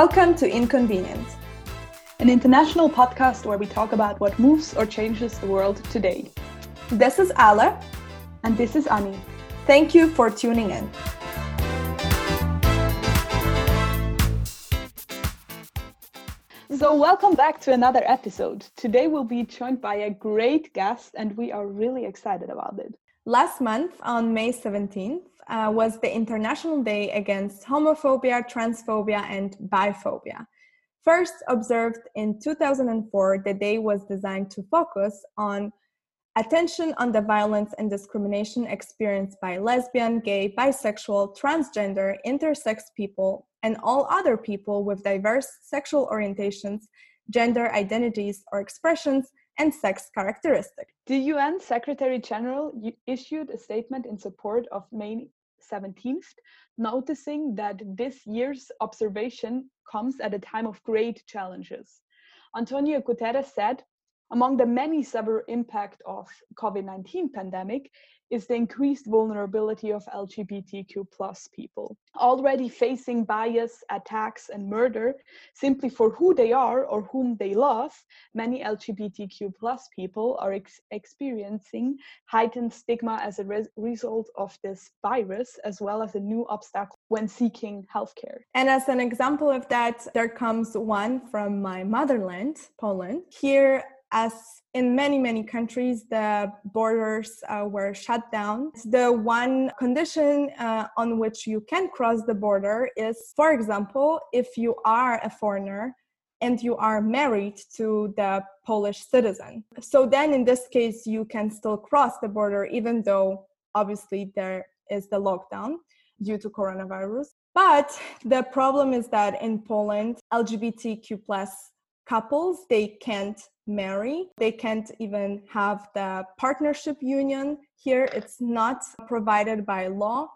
Welcome to Inconvenient, an international podcast where we talk about what moves or changes the world today. This is Ala. And this is Ani. Thank you for tuning in. So, welcome back to another episode. Today we'll be joined by a great guest, and we are really excited about it. Last month, on May 17th, uh, was the International Day Against Homophobia, Transphobia, and Biphobia. First observed in 2004, the day was designed to focus on attention on the violence and discrimination experienced by lesbian, gay, bisexual, transgender, intersex people, and all other people with diverse sexual orientations, gender identities, or expressions and sex characteristic. The UN Secretary General issued a statement in support of May 17th, noticing that this year's observation comes at a time of great challenges. Antonio Guterres said, among the many severe impact of COVID-19 pandemic is the increased vulnerability of LGBTQ plus people, already facing bias, attacks, and murder simply for who they are or whom they love. Many LGBTQ plus people are ex- experiencing heightened stigma as a res- result of this virus, as well as a new obstacle when seeking healthcare. And as an example of that, there comes one from my motherland, Poland. Here, as in many, many countries, the borders uh, were shut down. The one condition uh, on which you can cross the border is, for example, if you are a foreigner and you are married to the Polish citizen. So then, in this case, you can still cross the border, even though obviously there is the lockdown due to coronavirus. But the problem is that in Poland, LGBTQ plus couples they can't marry. They can't even have the partnership union here. It's not provided by law.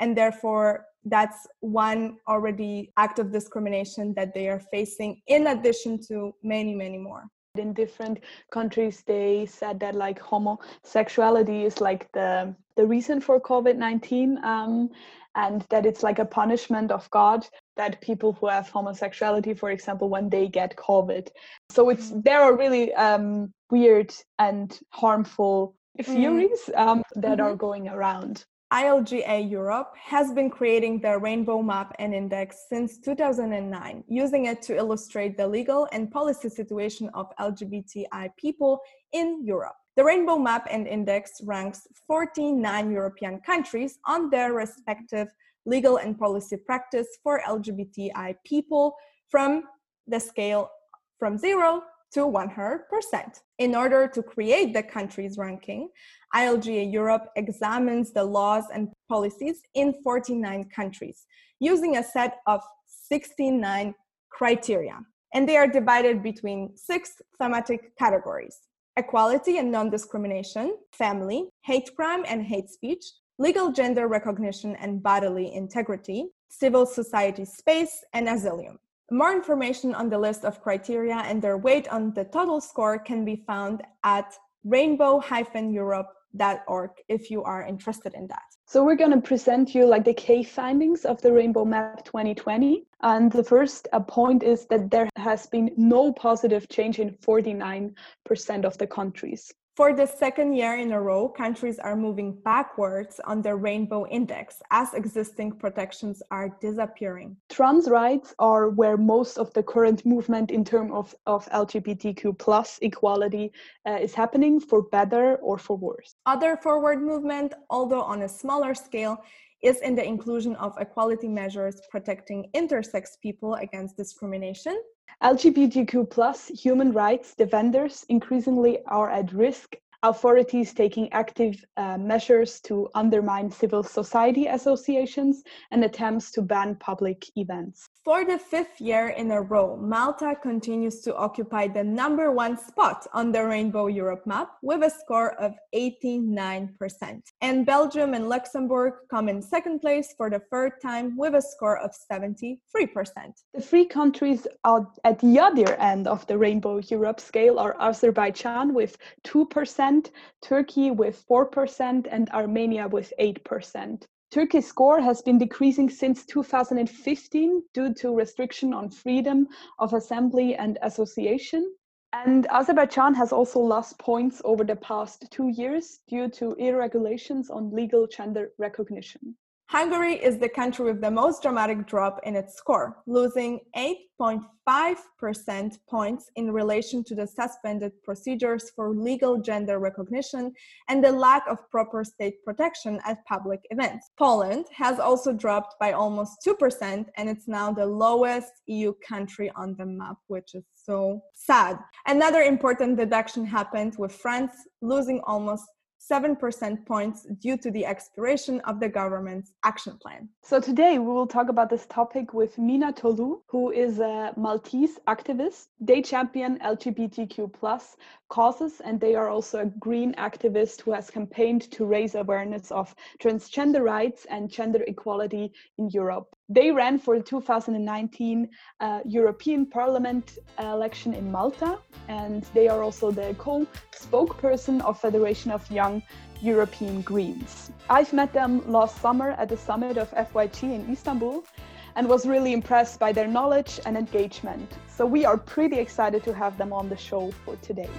And therefore that's one already act of discrimination that they are facing in addition to many many more. In different countries they said that like homosexuality is like the the reason for covid-19 um, and that it's like a punishment of god that people who have homosexuality for example when they get covid so it's mm. there are really um, weird and harmful mm. theories um, that mm-hmm. are going around ILGA Europe has been creating the Rainbow Map and Index since 2009, using it to illustrate the legal and policy situation of LGBTI people in Europe. The Rainbow Map and Index ranks 49 European countries on their respective legal and policy practice for LGBTI people from the scale from zero to 100%. In order to create the country's ranking, ILGA Europe examines the laws and policies in 49 countries using a set of 69 criteria. And they are divided between six thematic categories equality and non discrimination, family, hate crime and hate speech, legal gender recognition and bodily integrity, civil society space, and asylum. More information on the list of criteria and their weight on the total score can be found at rainbow-europe.org if you are interested in that. So we're going to present you like the key findings of the Rainbow Map 2020. And the first uh, point is that there has been no positive change in 49% of the countries. For the second year in a row, countries are moving backwards on the Rainbow Index as existing protections are disappearing. Trans rights are where most of the current movement in terms of, of LGBTQ plus equality uh, is happening for better or for worse. Other forward movement, although on a smaller scale, is in the inclusion of equality measures protecting intersex people against discrimination LGBTQ plus human rights defenders increasingly are at risk authorities taking active uh, measures to undermine civil society associations and attempts to ban public events. For the fifth year in a row, Malta continues to occupy the number one spot on the Rainbow Europe map with a score of 89%. And Belgium and Luxembourg come in second place for the third time with a score of 73%. The three countries at the other end of the Rainbow Europe scale are Azerbaijan with 2%, Turkey with 4%, and Armenia with 8%. Turkey's score has been decreasing since 2015 due to restriction on freedom of assembly and association. And Azerbaijan has also lost points over the past two years due to irregulations on legal gender recognition. Hungary is the country with the most dramatic drop in its score, losing 8.5% points in relation to the suspended procedures for legal gender recognition and the lack of proper state protection at public events. Poland has also dropped by almost 2%, and it's now the lowest EU country on the map, which is so sad. Another important deduction happened with France losing almost 7 percent points due to the expiration of the government's action plan. So today we will talk about this topic with Mina Tolu, who is a Maltese activist. They champion LGBTQ plus causes and they are also a green activist who has campaigned to raise awareness of transgender rights and gender equality in Europe. They ran for the 2019 uh, European Parliament election in Malta, and they are also the co-spokesperson of Federation of Young European Greens. I've met them last summer at the summit of FYG in Istanbul and was really impressed by their knowledge and engagement. So we are pretty excited to have them on the show for today.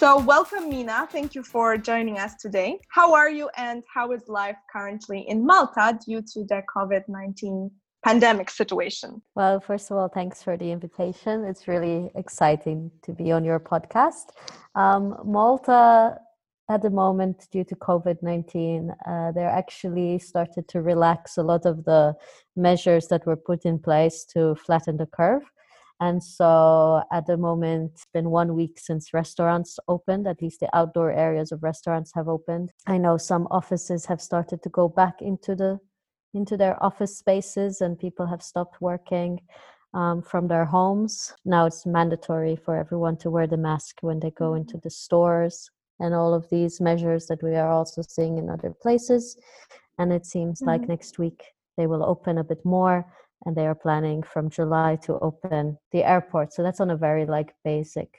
So, welcome, Mina. Thank you for joining us today. How are you, and how is life currently in Malta due to the COVID 19 pandemic situation? Well, first of all, thanks for the invitation. It's really exciting to be on your podcast. Um, Malta, at the moment, due to COVID 19, uh, they're actually started to relax a lot of the measures that were put in place to flatten the curve. And so at the moment, it's been one week since restaurants opened, at least the outdoor areas of restaurants have opened. I know some offices have started to go back into the into their office spaces and people have stopped working um, from their homes. Now it's mandatory for everyone to wear the mask when they go into mm-hmm. the stores and all of these measures that we are also seeing in other places. And it seems mm-hmm. like next week they will open a bit more and they are planning from July to open the airport. So that's on a very like basic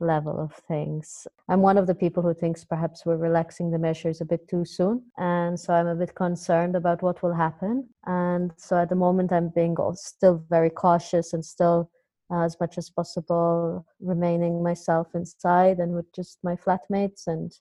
level of things. I'm one of the people who thinks perhaps we're relaxing the measures a bit too soon. And so I'm a bit concerned about what will happen. And so at the moment, I'm being still very cautious and still, uh, as much as possible, remaining myself inside and with just my flatmates and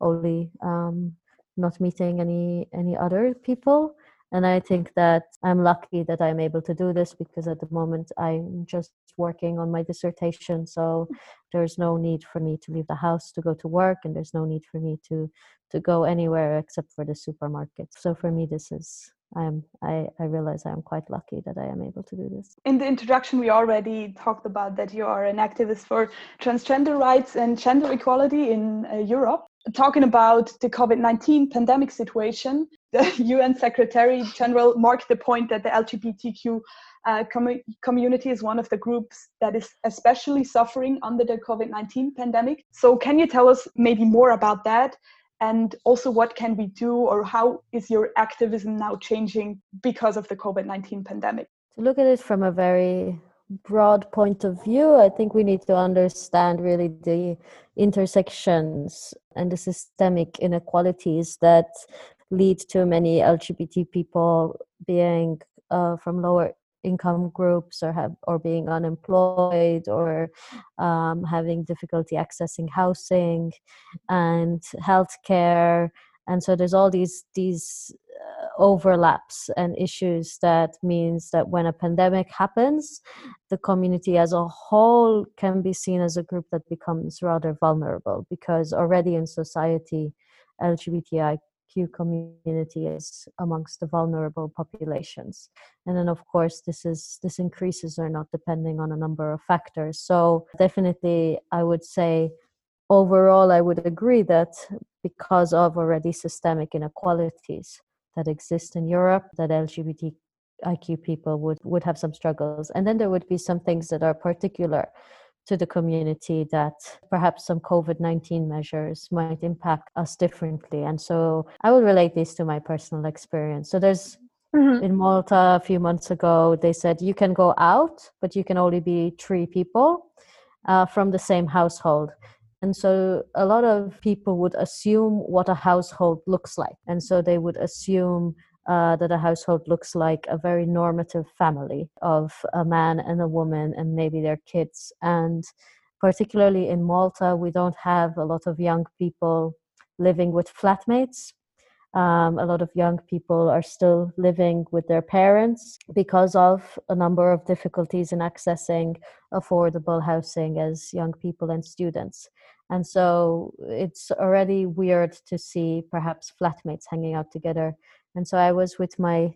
only um, not meeting any any other people and i think that i'm lucky that i'm able to do this because at the moment i'm just working on my dissertation. So there's no need for me to leave the house to go to work and there's no need for me to to go anywhere except for the supermarket. So for me this is I'm, I, I realize I'm quite lucky that I am able to do this. In the introduction, we already talked about that you are an activist for transgender rights and gender equality in uh, Europe talking about the COVID 19 pandemic situation, the UN Secretary General marked the point that the LGBTQ uh, com- community is one of the groups that is especially suffering under the COVID 19 pandemic. So, can you tell us maybe more about that? And also, what can we do, or how is your activism now changing because of the COVID 19 pandemic? To look at it from a very broad point of view, I think we need to understand really the intersections and the systemic inequalities that lead to many LGBT people being uh, from lower income groups or have or being unemployed or um, having difficulty accessing housing and healthcare. And so there's all these these overlaps and issues that means that when a pandemic happens the community as a whole can be seen as a group that becomes rather vulnerable because already in society lgbtiq community is amongst the vulnerable populations. And then of course this is this increases or not depending on a number of factors. So definitely i would say overall i would agree that because of already systemic inequalities that exist in Europe that LGBTIQ people would, would have some struggles. And then there would be some things that are particular to the community that perhaps some COVID 19 measures might impact us differently. And so I will relate this to my personal experience. So there's Mm-hmm. In Malta a few months ago, they said you can go out, but you can only be three people uh, from the same household. And so a lot of people would assume what a household looks like. And so they would assume uh, that a household looks like a very normative family of a man and a woman and maybe their kids. And particularly in Malta, we don't have a lot of young people living with flatmates. Um, a lot of young people are still living with their parents because of a number of difficulties in accessing affordable housing as young people and students. And so it's already weird to see perhaps flatmates hanging out together. And so I was with my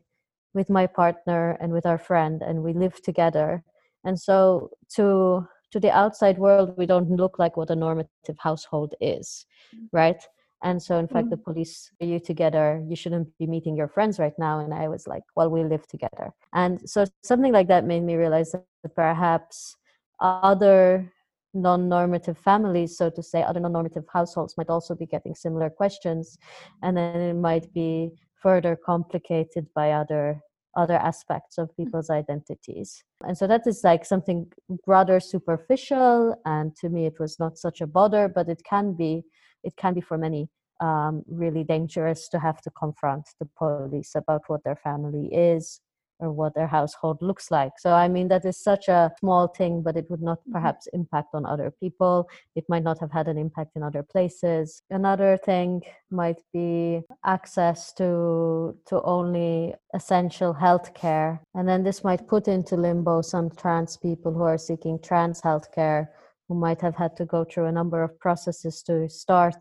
with my partner and with our friend and we lived together. And so to to the outside world we don't look like what a normative household is, right? And so in fact the mm-hmm. police are you together, you shouldn't be meeting your friends right now. And I was like, Well, we live together. And so something like that made me realize that perhaps other non-normative families so to say other non-normative households might also be getting similar questions and then it might be further complicated by other other aspects of mm. people's identities and so that is like something rather superficial and to me it was not such a bother but it can be it can be for many um, really dangerous to have to confront the police about what their family is or what their household looks like. So, I mean, that is such a small thing, but it would not mm-hmm. perhaps impact on other people. It might not have had an impact in other places. Another thing might be access to to only essential health care. And then this might put into limbo some trans people who are seeking trans health care who might have had to go through a number of processes to start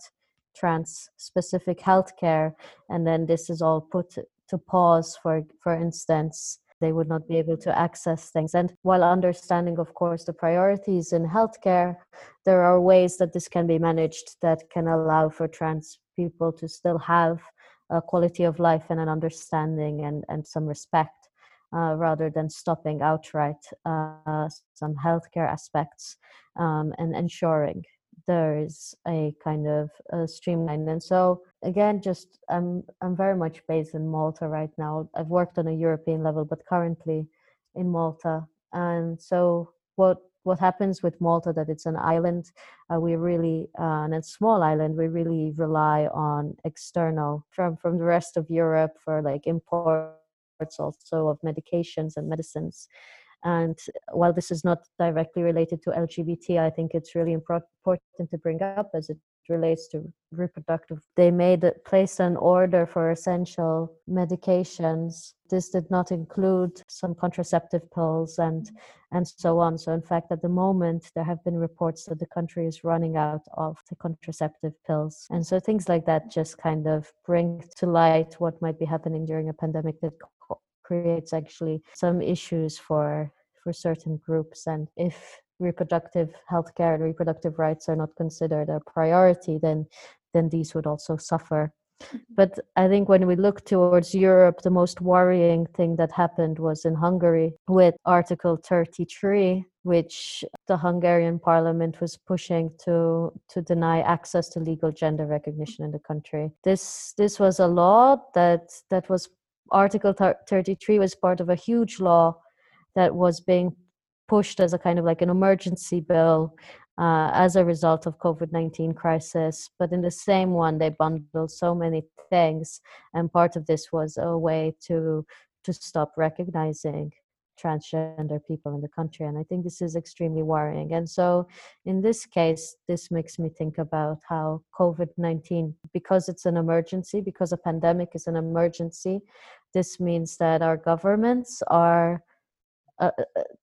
trans specific healthcare and then this is all put to pause for for instance they would not be able to access things. And while understanding of course the priorities in healthcare there are ways that this can be managed that can allow for trans people to still have a quality of life and an understanding and, and some respect uh, rather than stopping outright uh, some healthcare aspects um, and ensuring there is a kind of a streamline and so again just i'm i'm very much based in malta right now. I've worked on a european level but currently in malta and so what what happens with malta that it's an island uh, we really uh, and a small island we really rely on external from from the rest of europe for like imports also of medications and medicines and while this is not directly related to LGBT, I think it's really important to bring up as it relates to reproductive. They made placed an order for essential medications. This did not include some contraceptive pills and and so on. So in fact, at the moment, there have been reports that the country is running out of the contraceptive pills, and so things like that just kind of bring to light what might be happening during a pandemic that creates actually some issues for for certain groups. And if reproductive health care and reproductive rights are not considered a priority then then these would also suffer. Mm-hmm. but i think when we look towards europe the most worrying thing that happened was in hungary with article 33 which the hungarian parliament was pushing to to deny access to legal gender recognition in the country. This this was a law that that was Article 33 was part of a huge law that was being pushed as a kind of like an emergency bill uh, as a result of COVID-19 crisis. But in the same one, they bundled so many things, and part of this was a way to to stop recognizing transgender people in the country and i think this is extremely worrying. And so in this case this makes me think about how covid-19 because it's an emergency because a pandemic is an emergency this means that our governments are uh,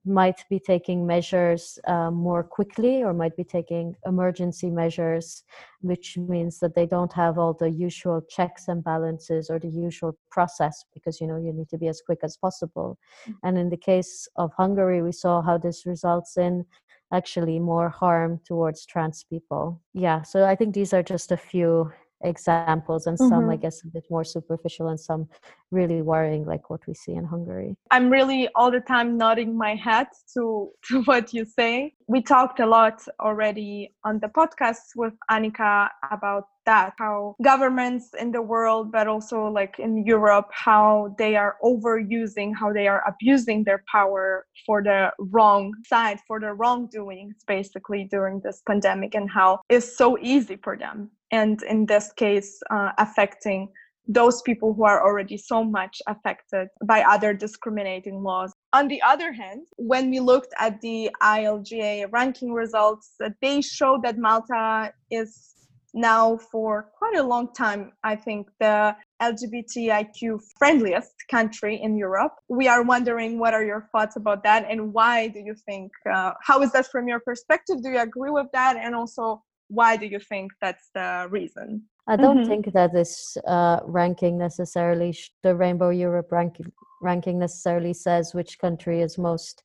might be taking measures uh, more quickly or might be taking emergency measures, which means that they don't have all the usual checks and balances or the usual process because you know you need to be as quick as possible. Mm-hmm. And in the case of Hungary, we saw how this results in actually more harm towards trans people. Yeah, so I think these are just a few examples and some mm-hmm. i guess a bit more superficial and some really worrying like what we see in hungary. I'm really all the time nodding my head to to what you say. We talked a lot already on the podcast with annika about that how governments in the world but also like in europe how they are overusing how they are abusing their power for the wrong side for the wrongdoings basically during this pandemic and how it's so easy for them and in this case uh, affecting those people who are already so much affected by other discriminating laws. On the other hand, when we looked at the ILGA ranking results, they show that Malta is now for quite a long time, I think, the LGBTIQ friendliest country in Europe. We are wondering what are your thoughts about that and why do you think, uh, how is that from your perspective? Do you agree with that? And also, why do you think that's the reason? I don't mm-hmm. think that this uh, ranking necessarily, sh- the Rainbow Europe ranking, ranking necessarily says which country is most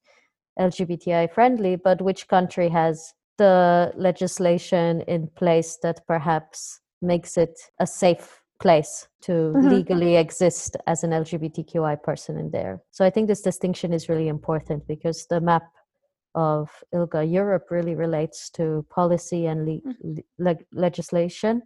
LGBTI friendly, but which country has the legislation in place that perhaps makes it a safe place to mm-hmm. legally exist as an LGBTQI person in there. So I think this distinction is really important because the map of ILGA Europe really relates to policy and le- mm. le- legislation,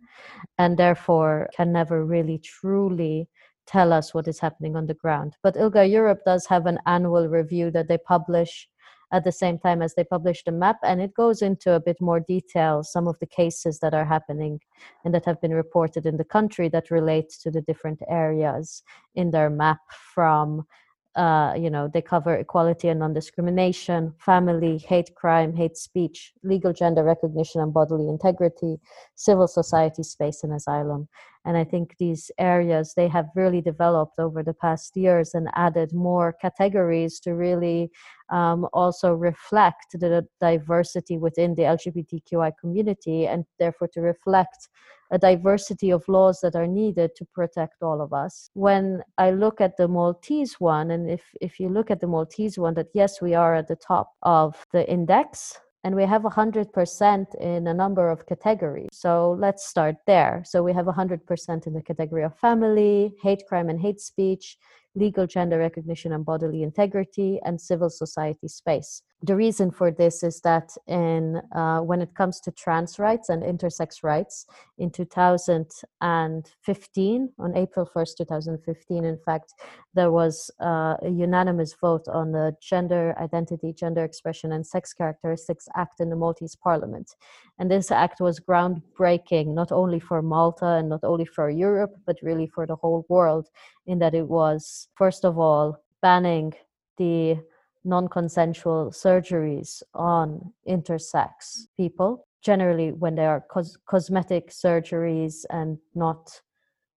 and therefore can never really truly tell us what is happening on the ground. But ILGA Europe does have an annual review that they publish at the same time as they publish the map, and it goes into a bit more detail some of the cases that are happening and that have been reported in the country that relate to the different areas in their map from uh, you know, they cover equality and non-discrimination, family, hate crime, hate speech, legal gender recognition and bodily integrity, civil society space and asylum. And I think these areas they have really developed over the past years and added more categories to really um, also reflect the diversity within the LGBTQI community and therefore to reflect a diversity of laws that are needed to protect all of us. When I look at the Maltese one, and if, if you look at the Maltese one, that yes, we are at the top of the index, and we have 100% in a number of categories. So let's start there. So we have 100% in the category of family, hate crime and hate speech, legal gender recognition and bodily integrity, and civil society space. The reason for this is that in uh, when it comes to trans rights and intersex rights, in 2015, on April 1st, 2015, in fact, there was uh, a unanimous vote on the Gender Identity, Gender Expression, and Sex Characteristics Act in the Maltese Parliament. And this act was groundbreaking, not only for Malta and not only for Europe, but really for the whole world, in that it was, first of all, banning the non consensual surgeries on intersex people, generally when they are cos- cosmetic surgeries and not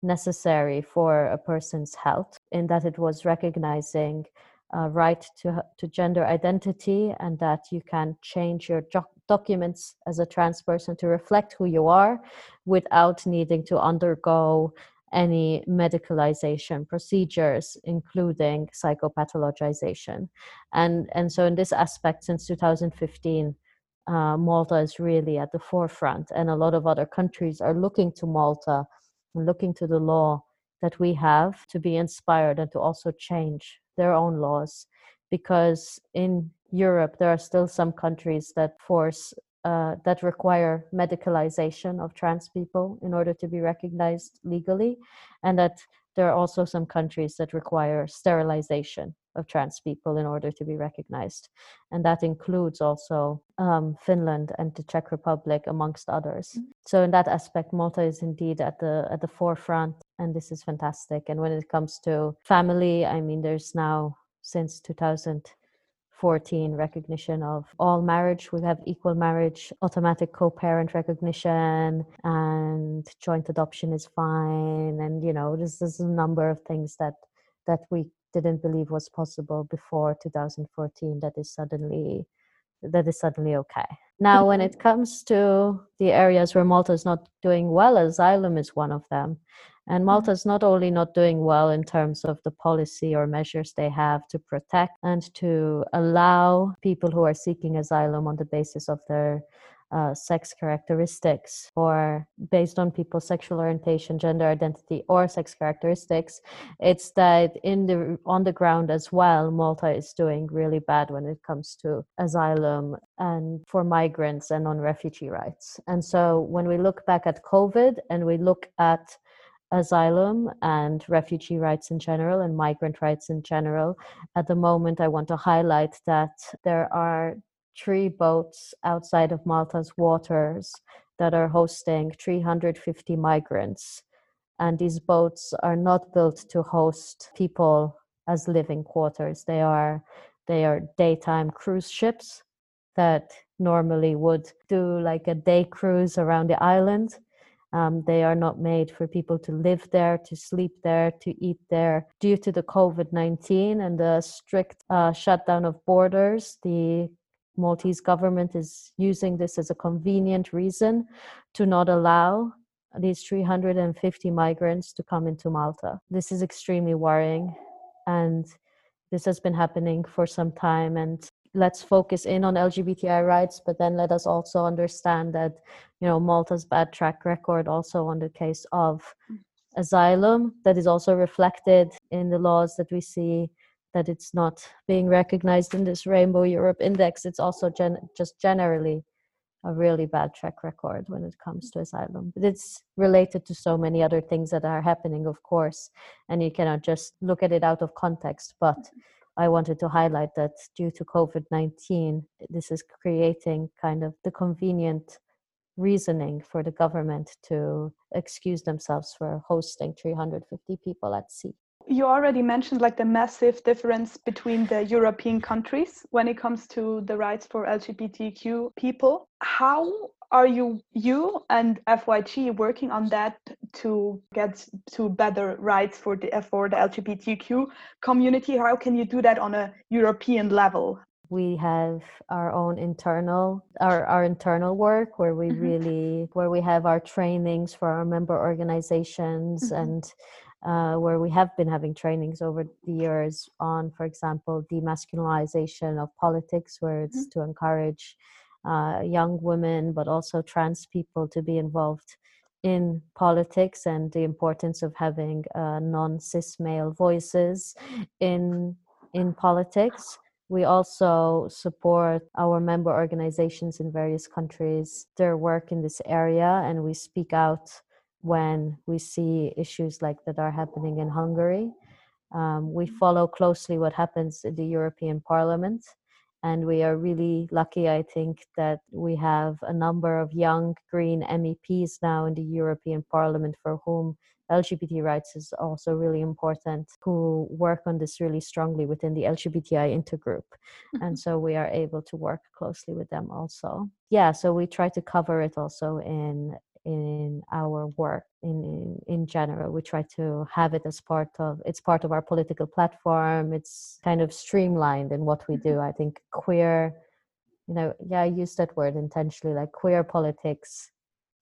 necessary for a person's health, in that it was recognizing a right to, to gender identity and that you can change your jo- documents as a trans person to reflect who you are without needing to undergo any medicalization procedures, including psychopathologization. And, and so, in this aspect, since 2015, uh, Malta is really at the forefront, and a lot of other countries are looking to Malta and looking to the law that we have to be inspired and to also change their own laws. Because in Europe, there are still some countries that force uh, that require medicalization of trans people in order to be recognized legally, and that there are also some countries that require sterilization of trans people in order to be recognized. And that includes also um, Finland and the Czech Republic, amongst others. Mm-hmm. So in that aspect, Malta is indeed at the at the forefront, and this is fantastic. And when it comes to family, I mean, there's now since 2000 14 recognition of all marriage. We have equal marriage, automatic co parent recognition, and joint adoption is fine. And, you know, this is a number of things that, that we didn't believe was possible before 2014 that is suddenly that is suddenly okay. Now, when it comes to the areas where Malta is not doing well, asylum is one of them. And mm-hmm. Malta is not only not doing well in terms of the policy or measures they have to protect and to allow people who are seeking asylum on the basis of their uh, sex characteristics or based on people's sexual orientation gender identity or sex characteristics it's that in the on the ground as well malta is doing really bad when it comes to asylum and for migrants and on refugee rights and so when we look back at covid and we look at asylum and refugee rights in general and migrant rights in general. At the moment, I want to highlight that there are three boats outside of Malta's waters that are hosting 350 migrants. And these boats are not built to host people as living quarters. They are they are daytime cruise ships that normally would do like a day cruise around the island. Um, they are not made for people to live there, to sleep there, to eat there. Due to the COVID 19 and the strict uh, shutdown of borders, the Maltese government is using this as a convenient reason to not allow these 350 migrants to come into Malta. This is extremely worrying and this has been happening for some time and let's focus in on LGBTI rights, but then let us also understand that, you know, Malta's bad track record also on the case of asylum that is also reflected in the laws that we see that it's not being recognized in this Rainbow Europe Index. It's also gen- just generally a really bad track record when it comes to asylum. But it's related to so many other things that are happening, of course, and you cannot just look at it out of context. But I wanted to highlight that due to COVID 19, this is creating kind of the convenient reasoning for the government to excuse themselves for hosting 350 people at sea. You already mentioned like the massive difference between the European countries when it comes to the rights for LGBTQ people. How are you you and FYG working on that to get to better rights for the for the LGBTQ community? How can you do that on a European level? we have our own internal our, our internal work where we mm-hmm. really where we have our trainings for our member organizations mm-hmm. and uh, where we have been having trainings over the years on, for example, demasculinization of politics, where it's mm-hmm. to encourage uh, young women, but also trans people to be involved in politics and the importance of having uh, non-cis male voices in in politics. We also support our member organizations in various countries, their work in this area, and we speak out when we see issues like that are happening in Hungary. Um, we mm-hmm. follow closely what happens in the European Parliament, and we are really lucky, I think, that we have a number of young green MEPs now in the European Parliament for whom LGBT rights is also really important, who work on this really strongly within the LGBTI intergroup. And mm-hmm. so we are able to work closely with them also. Yeah, so we try to cover it also in in our work in, in, in general we try to have it as part of it's part of our political platform it's kind of streamlined in what we do mm-hmm. i think queer you know yeah i use that word intentionally like queer politics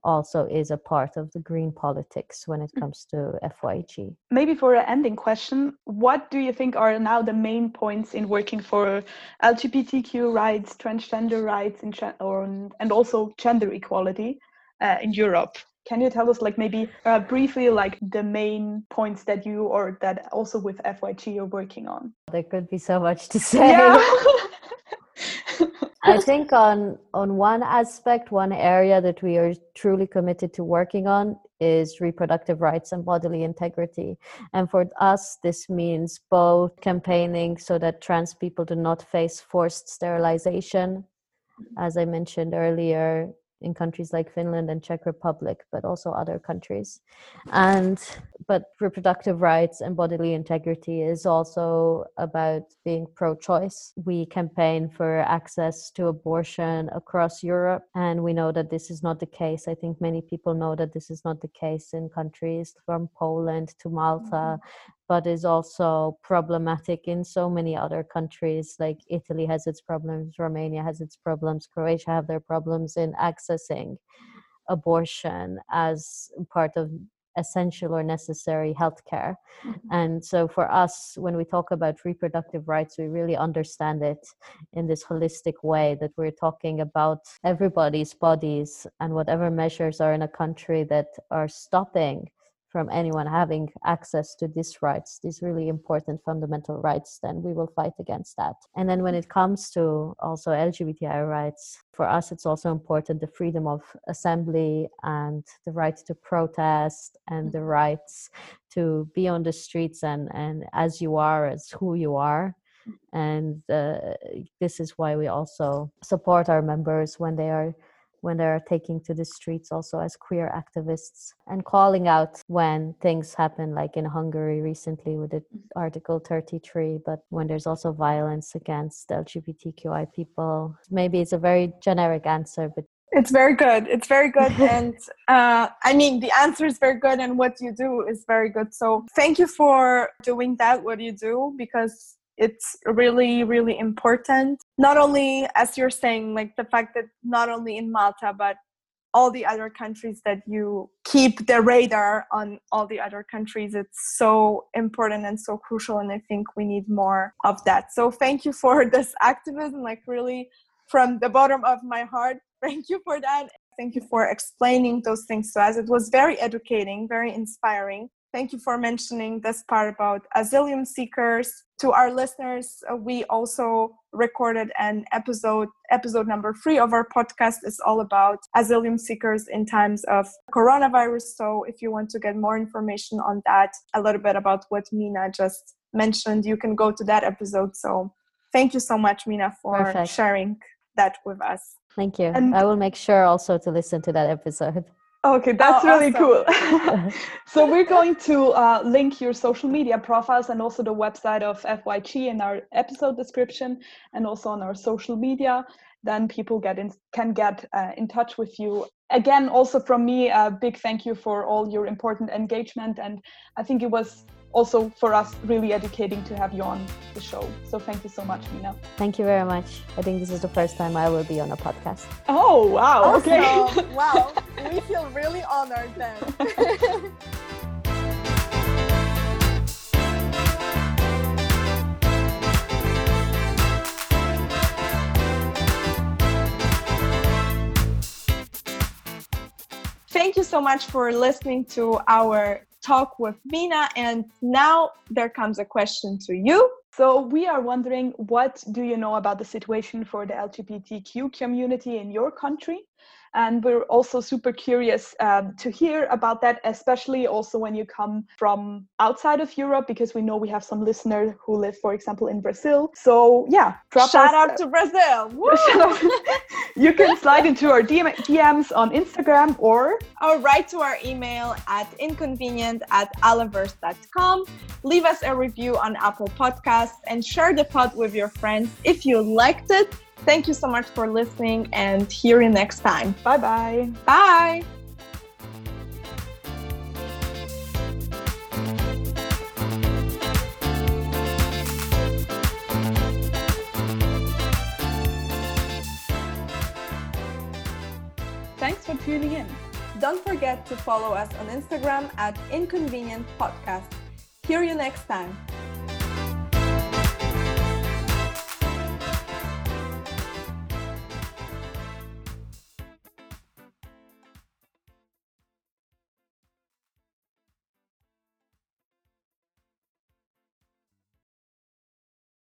also is a part of the green politics when it mm. comes to FYG. Maybe for an ending question, what do you think are now the main points in working for LGBTQ rights, transgender rights, or, and also gender equality? Uh, in Europe. Can you tell us, like maybe uh, briefly, like the main points that you or that also with FYG you're working on? There could be so much to say. Yeah. I think on on one aspect, one area that we are truly committed to working on is reproductive rights and bodily integrity. And for us, this means both campaigning so that trans people do not face forced sterilization, as I mentioned earlier, in countries like Finland and Czech Republic, but also other countries. And but reproductive rights and bodily integrity is also about being pro-choice. We campaign for access to abortion across Europe, and we know that this is not the case. I think many people know that this is not the case in countries from Poland to Malta, mm-hmm but is also problematic in so many other countries like italy has its problems romania has its problems croatia have their problems in accessing abortion as part of essential or necessary healthcare. Mhm. And so for us, when we talk about reproductive rights, we really understand it in this holistic way that we're talking about everybody's bodies and whatever measures are in a country that are stopping from anyone having access to these rights, these really important fundamental rights, then we will fight against that. And then when it comes to also LGBTI rights, for us, it's also important the freedom of assembly and the right to protest and the rights to be on the streets and, and as you are, as who you are. And uh, this is why we also support our members when they are when they're taking to the streets also as queer activists and calling out when things happen like in hungary recently with the article 33 but when there's also violence against lgbtqi people maybe it's a very generic answer but It's very good. It's very good. and uh, I mean, the answer is very good, and what you do is very good. So, thank you for doing that, what you do, because it's really, really important. Not only, as you're saying, like the fact that not only in Malta, but all the other countries that you keep the radar on all the other countries it's so important and so crucial and i think we need more of that. So thank you for this activism like really from the bottom of my heart. Thank you for that. Thank you for explaining those things to us. It was very educating very inspiring thank you for mentioning this part about asylum seekers. To our listeners uh, we also recorded an episode episode number three of our podcast is all about asylum seekers in times of coronavirus. So if you want to get more information on that a little bit about what mina just mentioned you can go to that episode. So thank you so much mina for Perfect. sharing that with us. Thank you. And- i will make sure also to listen to that episode Okay, that's Oh, really cool. so we're going to uh, link your social media profiles and also the website of FYG in our episode description and also on our social media. Then people get in, can get uh, in touch with you. Again, also from me, a big thank you for all your important engagement. And I think it was also for us really educating to have you on the show. So thank you so much, Mina. thank you very much i think this is the first time i will be on a podcast Oh, wow. Okay. Wow we feel really honored then Thank you so much for listening to our talk with Mina. And now there comes a question to you. So we are wondering, what do you know about the situation for the LGBTQ community in your country? And we're also super curious um, to hear about that, especially also when you come from outside of Europe, because we know we have some listeners who live, for example, in Brazil. So yeah, drop Shout us, out to Brazil. You can slide into our DM- DMs on Instagram or or write to our email at inconvenient at alleverse.com. Leave us a review on Apple Podcasts and share the pod with your friends if you liked it. Thank you so much for listening and hear you next time. bye bye. Bye. Thanks for tuning in. Don't forget to follow us on Instagram at Inconvenient Podcast. Hear you next time.